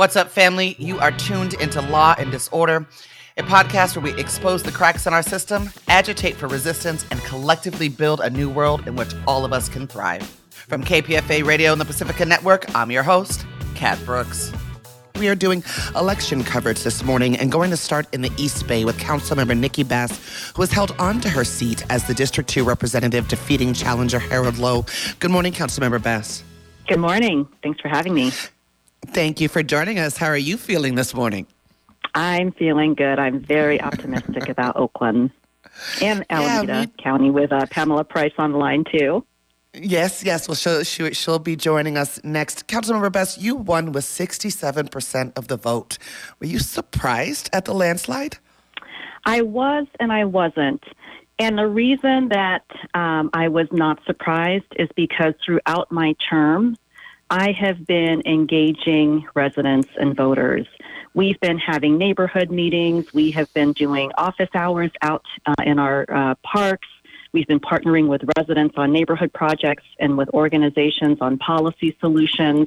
What's up, family? You are tuned into Law and Disorder, a podcast where we expose the cracks in our system, agitate for resistance, and collectively build a new world in which all of us can thrive. From KPFA Radio and the Pacifica Network, I'm your host, Kat Brooks. We are doing election coverage this morning and going to start in the East Bay with Councilmember Nikki Bas, who has held on to her seat as the District 2 representative defeating challenger Harold Lowe. Good morning, Councilmember Bas. Good morning. Thanks for having me. Thank you for joining us. How are you feeling this morning? I'm feeling good. I'm very optimistic about Oakland and Alameda yeah, County with uh, Pamela Price on the line, too. Yes, yes. Well, she'll, she, she'll be joining us next. Councilmember Bas, you won with 67% of the vote. Were you surprised at the landslide? I was and I wasn't. And the reason that um, I was not surprised is because throughout my term, I have been engaging residents and voters. We've been having neighborhood meetings. We have been doing office hours out uh, in our uh, parks. We've been partnering with residents on neighborhood projects and with organizations on policy solutions.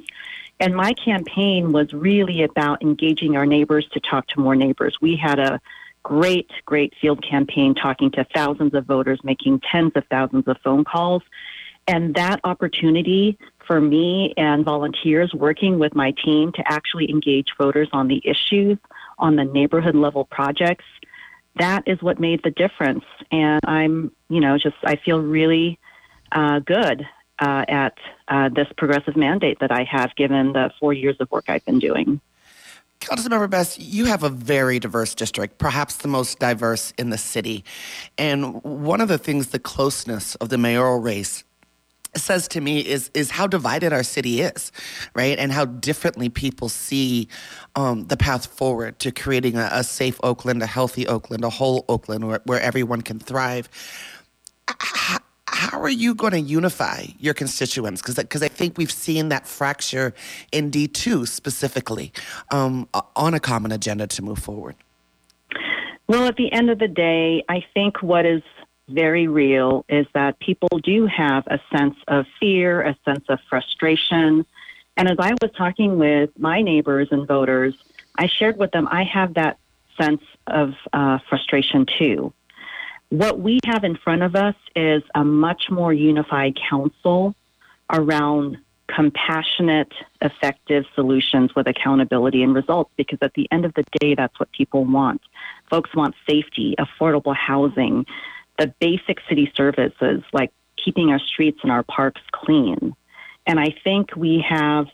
And my campaign was really about engaging our neighbors to talk to more neighbors. We had a great, great field campaign talking to thousands of voters, making tens of thousands of phone calls. And that opportunity for me and volunteers working with my team to actually engage voters on the issues, on the neighborhood level projects, that is what made the difference. And I'm, you know, just, I feel really uh, good uh, at uh, this progressive mandate that I have given the four years of work I've been doing. Councilmember Bas, you have a very diverse district, perhaps the most diverse in the city. And one of the things, the closeness of the mayoral race says to me is is how divided our city is, right, and how differently people see um, the path forward to creating a, a, safe Oakland, a healthy Oakland, a whole Oakland where, where everyone can thrive. How, how are you going to unify your constituents? Because because I think we've seen that fracture in D two specifically um, on a common agenda to move forward. Well, at the end of the day, I think what is very real is that people do have a sense of fear, a sense of frustration. And as I was talking with my neighbors and voters, I shared with them I have that sense of uh, frustration too. What we have in front of us is a much more unified council around compassionate, effective solutions with accountability and results because at the end of the day, that's what people want. Folks want safety, affordable housing, the basic city services like keeping our streets and our parks clean. And I think we have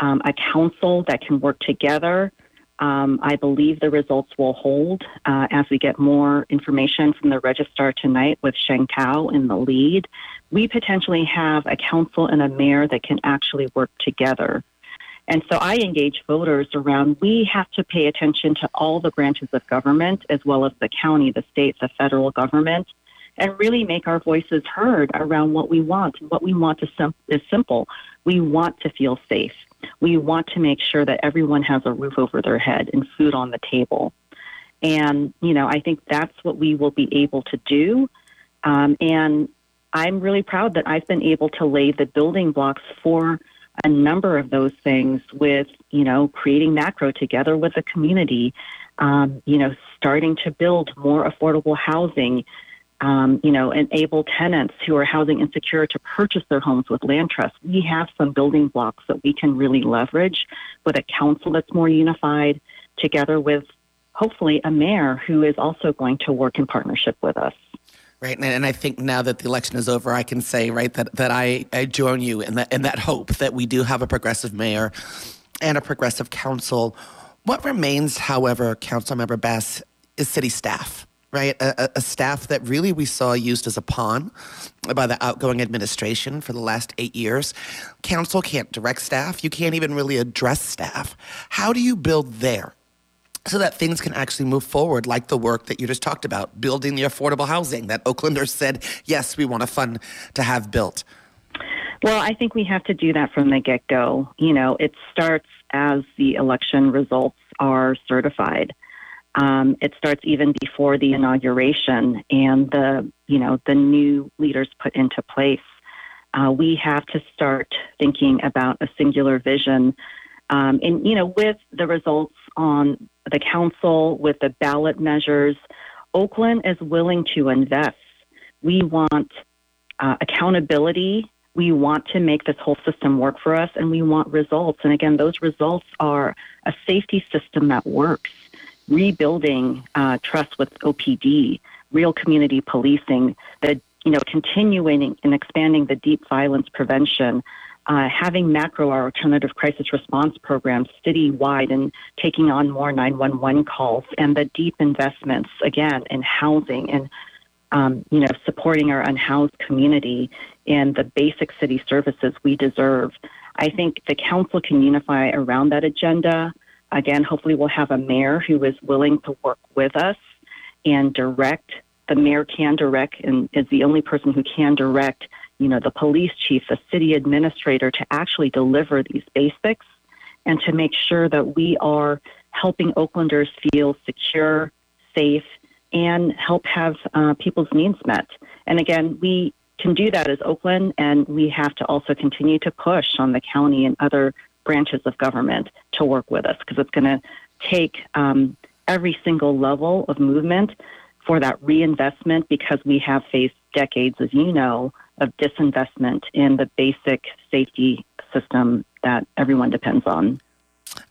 um, a council that can work together. Um, I believe the results will hold uh, as we get more information from the registrar tonight with Sheng Thao in the lead. We potentially have a council and a mayor that can actually work together. And so I engage voters around we have to pay attention to all the branches of government, as well as the county, the state, the federal government, and really make our voices heard around what we want. What we want is, sim- is simple. We want to feel safe. We want to make sure that everyone has a roof over their head and food on the table. And, you know, I think that's what we will be able to do. Um, and I'm really proud that I've been able to lay the building blocks for a number of those things with, you know, creating macro together with the community, um, you know, starting to build more affordable housing, um, you know, enable tenants who are housing insecure to purchase their homes with land trust. We have some building blocks that we can really leverage with a council that's more unified, together with hopefully a mayor who is also going to work in partnership with us. Right, and, I think now that the election is over, I can say right that that I, I join you in that in that hope that we do have a progressive mayor and a progressive council. What remains, however, Council Member Bas, is city staff right? A, a, staff that really we saw used as a pawn by the outgoing administration for the last eight years. Council can't direct staff. You can't even really address staff. How do you build there? So that things can actually move forward, like the work that you just talked about, building the affordable housing that Oaklanders said, yes, we want a fund to have built. Well, I think we have to do that from the get go. You know, it starts as the election results are certified. Um, it starts even before the inauguration and the you know the new leaders put into place. Uh, we have to start thinking about a singular vision Um, and, you know, with the results on the council, with the ballot measures, Oakland is willing to invest. We want uh, accountability. We want to make this whole system work for us, and we want results. And again, those results are a safety system that works, rebuilding uh, trust with OPD, real community policing, the you know continuing and expanding the deep violence prevention, uh, having macro or alternative crisis response programs citywide and taking on more 911 calls, and the deep investments again in housing and um, you know supporting our unhoused community and the basic city services we deserve. I think the council can unify around that agenda. Again, hopefully, we'll have a mayor who is willing to work with us and direct. The mayor can direct and is the only person who can direct you know, the police chief, the city administrator to actually deliver these basics and to make sure that we are helping Oaklanders feel secure, safe, and help have uh, people's needs met. And again, we can do that as Oakland, and we have to also continue to push on the county and other branches of government to work with us because it's going to take um, every single level of movement for that reinvestment because we have faced decades, as you know, of disinvestment in the basic safety system that everyone depends on.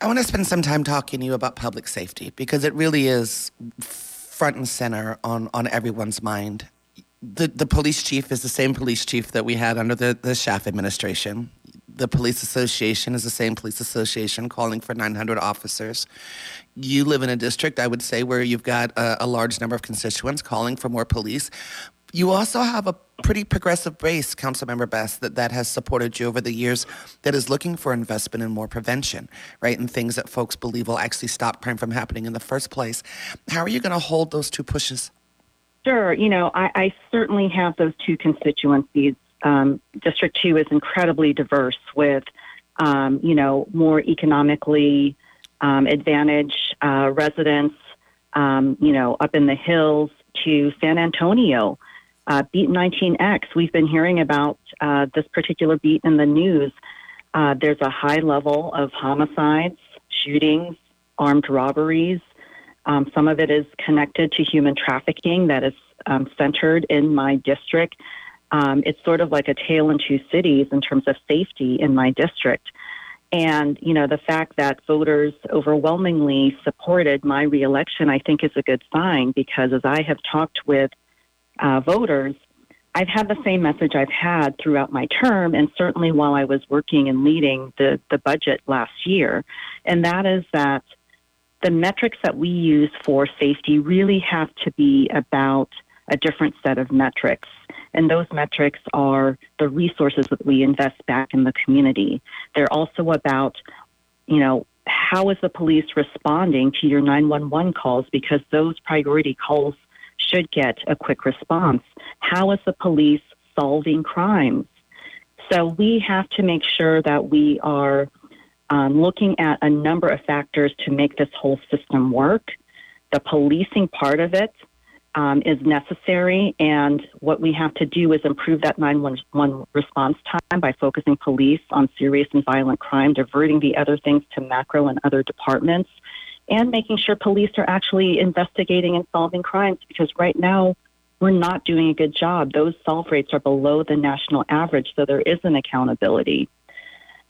I want to spend some time talking to you about public safety because it really is front and center on, on everyone's mind. The, the police chief is the same police chief that we had under the, the Schaaf administration. The police association is the same police association calling for 900 officers. You live in a district, I would say, where you've got a, a large number of constituents calling for more police. You also have a pretty progressive base, Councilmember Bas, that, that has supported you over the years that is looking for investment in more prevention, right? And things that folks believe will actually stop crime from happening in the first place. How are you going to hold those two pushes? Sure. You know, I, I certainly have those two constituencies. Um, District 2 is incredibly diverse with, um, you know, more economically um, advantaged uh, residents, um, you know, up in the hills to San Antonio uh, beat 19X, we've been hearing about uh, this particular beat in the news. Uh, there's a high level of homicides, shootings, armed robberies. Um, some of it is connected to human trafficking that is um, centered in my district. Um, it's sort of like a tale in two cities in terms of safety in my district. And, you know, the fact that voters overwhelmingly supported my reelection, I think is a good sign because as I have talked with uh, voters, I've had the same message I've had throughout my term, and certainly while I was working and leading the, the budget last year. And that is that the metrics that we use for safety really have to be about a different set of metrics. And those metrics are the resources that we invest back in the community. They're also about, you know, how is the police responding to your 911 calls? Because those priority calls should get a quick response. How is the police solving crimes? So we have to make sure that we are um, looking at a number of factors to make this whole system work. The policing part of it um, is necessary, and what we have to do is improve that 911 response time by focusing police on serious and violent crime, diverting the other things to macro and other departments and making sure police are actually investigating and solving crimes because right now we're not doing a good job. Those solve rates are below the national average, so there isn't accountability.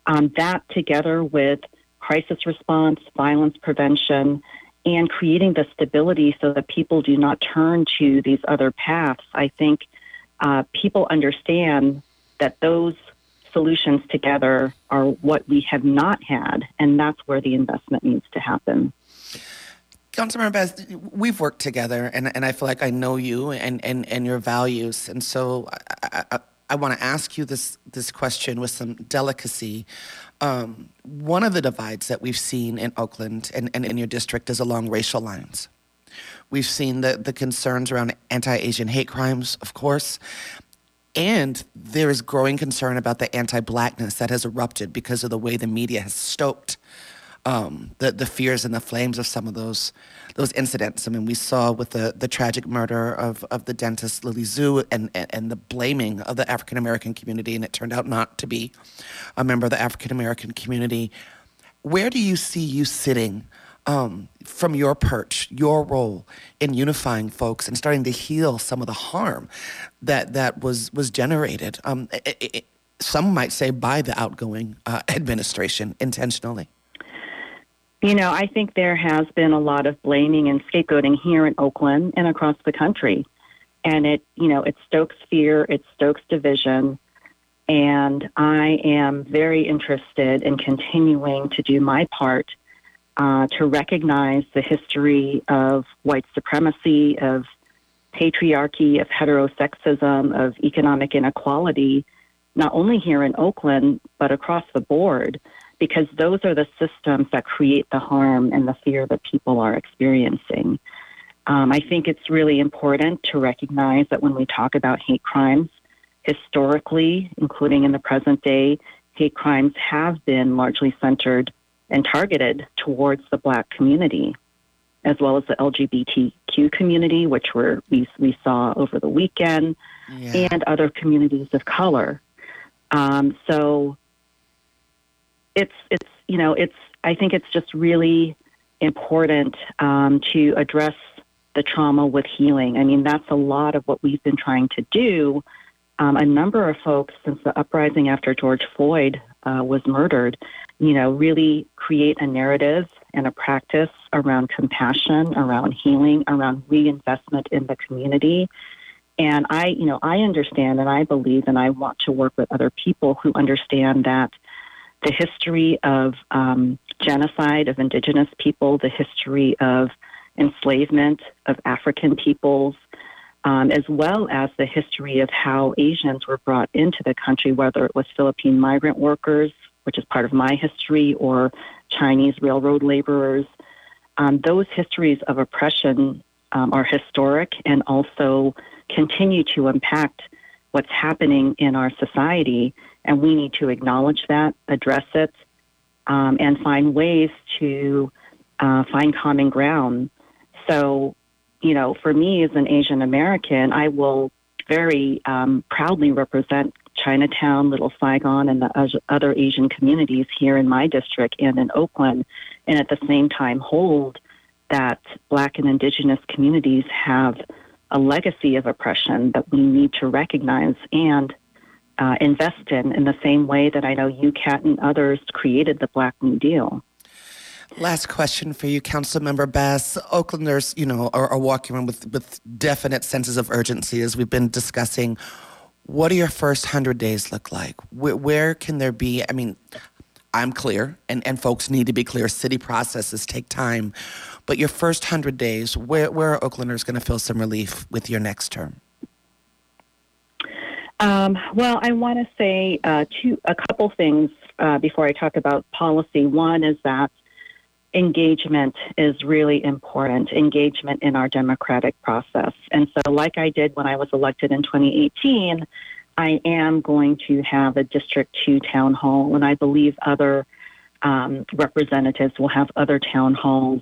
Um, that together with crisis response, violence prevention, and creating the stability so that people do not turn to these other paths, I think uh, people understand that those solutions together are what we have not had, and that's where the investment needs to happen. Councilmember Bas, we've worked together, and, and I feel like I know you and, and, and your values. And so I, I, I want to ask you this, this question with some delicacy. Um, one of the divides that we've seen in Oakland and, and in your district is along racial lines. We've seen the, the concerns around anti Asian hate crimes, of course. And there is growing concern about the anti blackness that has erupted because of the way the media has stoked um, the the fears and the flames of some of those those incidents. I mean, we saw with the the tragic murder of of the dentist Lily Zhu and and, and the blaming of the African American community, and it turned out not to be a member of the African American community. where do you see you sitting um, from your perch, your role in unifying folks and starting to heal some of the harm that that was was generated? Um, it, it, some might say by the outgoing uh, administration intentionally. You know, I think there has been a lot of blaming and scapegoating here in Oakland and across the country. And it, you know, it stokes fear, it stokes division. And I am very interested in continuing to do my part uh, to recognize the history of white supremacy, of patriarchy, of heterosexism, of economic inequality, not only here in Oakland, but across the board because those are the systems that create the harm and the fear that people are experiencing. Um, I think it's really important to recognize that when we talk about hate crimes, historically, including in the present day, hate crimes have been largely centered and targeted towards the black community, as well as the LGBTQ community, which were, we, we saw over the weekend, yeah. and other communities of color. Um, so it's it's you know it's I think it's just really important um, to address the trauma with healing. I mean, that's a lot of what we've been trying to do. Um, a number of folks since the uprising after George Floyd uh, was murdered, you know, really create a narrative and a practice around compassion, around healing, around reinvestment in the community. And I, you know, I understand and I believe and I want to work with other people who understand that the history of um, genocide of indigenous people, the history of enslavement of African peoples, um, as well as the history of how Asians were brought into the country, whether it was Philippine migrant workers, which is part of my history, or Chinese railroad laborers. Um, those histories of oppression um, are historic and also continue to impact what's happening in our society and we need to acknowledge that, address it, um, and find ways to uh, find common ground. So, you know, for me as an Asian American, I will very um, proudly represent Chinatown, Little Saigon, and the other Asian communities here in my district and in Oakland, and at the same time hold that Black and Indigenous communities have a legacy of oppression that we need to recognize and uh, invest in in the same way that I know UCAT and others created the Black New Deal. Last question for you, Council Member Bas. Oaklanders, you know, are, are walking around with, with definite senses of urgency as we've been discussing. What do your first 100 days look like? Where, where can there be, I mean, I'm clear, and, and folks need to be clear. City processes take time. But your first 100 days, where, where are Oaklanders going to feel some relief with your next term? Um, well, I want to say uh, two, a couple things uh, before I talk about policy. One is that engagement is really important, engagement in our democratic process. And so, like I did when I was elected in 2018, I am going to have a District 2 town hall, and I believe other um, representatives will have other town halls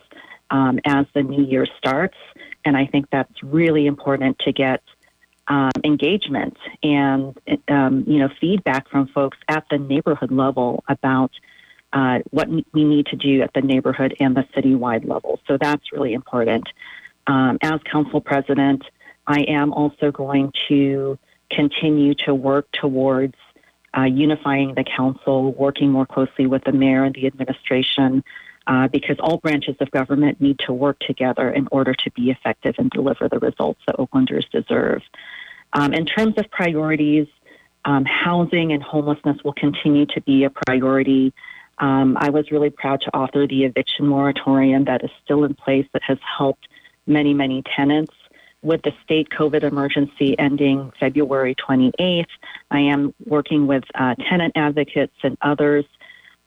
um, as the new year starts. And I think that's really important to get um, engagement and um, you know feedback from folks at the neighborhood level about uh, what we need to do at the neighborhood and the citywide level. So that's really important. Um, as council president, I am also going to continue to work towards uh, unifying the council, working more closely with the mayor and the administration. Uh, because all branches of government need to work together in order to be effective and deliver the results that Oaklanders deserve. Um, in terms of priorities, um, housing and homelessness will continue to be a priority. Um, I was really proud to author the eviction moratorium that is still in place that has helped many, many tenants. With the state COVID emergency ending February 28th, I am working with uh, tenant advocates and others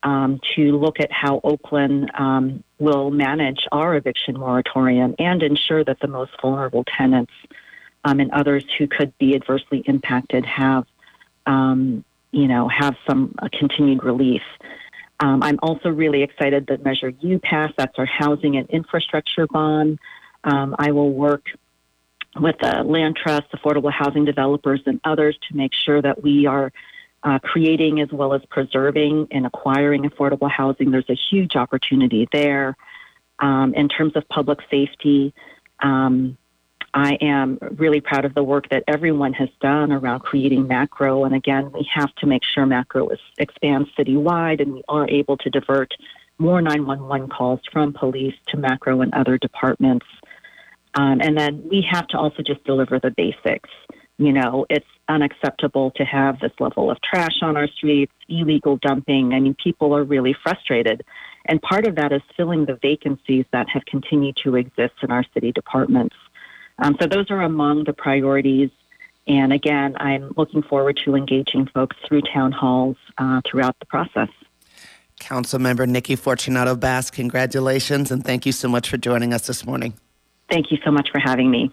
um, to look at how Oakland um, will manage our eviction moratorium and ensure that the most vulnerable tenants um, and others who could be adversely impacted have, um, you know, have some uh, continued relief. Um, I'm also really excited that Measure U passed. That's our housing and infrastructure bond. Um, I will work with the land trust, affordable housing developers, and others to make sure that we are uh, creating as well as preserving and acquiring affordable housing. There's a huge opportunity there. Um, in terms of public safety, um, I am really proud of the work that everyone has done around creating macro. And again, we have to make sure macro is, expands citywide and we are able to divert more 911 calls from police to macro and other departments. Um, and then we have to also just deliver the basics. You know, it's unacceptable to have this level of trash on our streets, illegal dumping. I mean, people are really frustrated. And part of that is filling the vacancies that have continued to exist in our city departments. Um, so those are among the priorities. And again, I'm looking forward to engaging folks through town halls uh, throughout the process. Councilmember Nikki Fortunato Bas, congratulations and thank you so much for joining us this morning. Thank you so much for having me.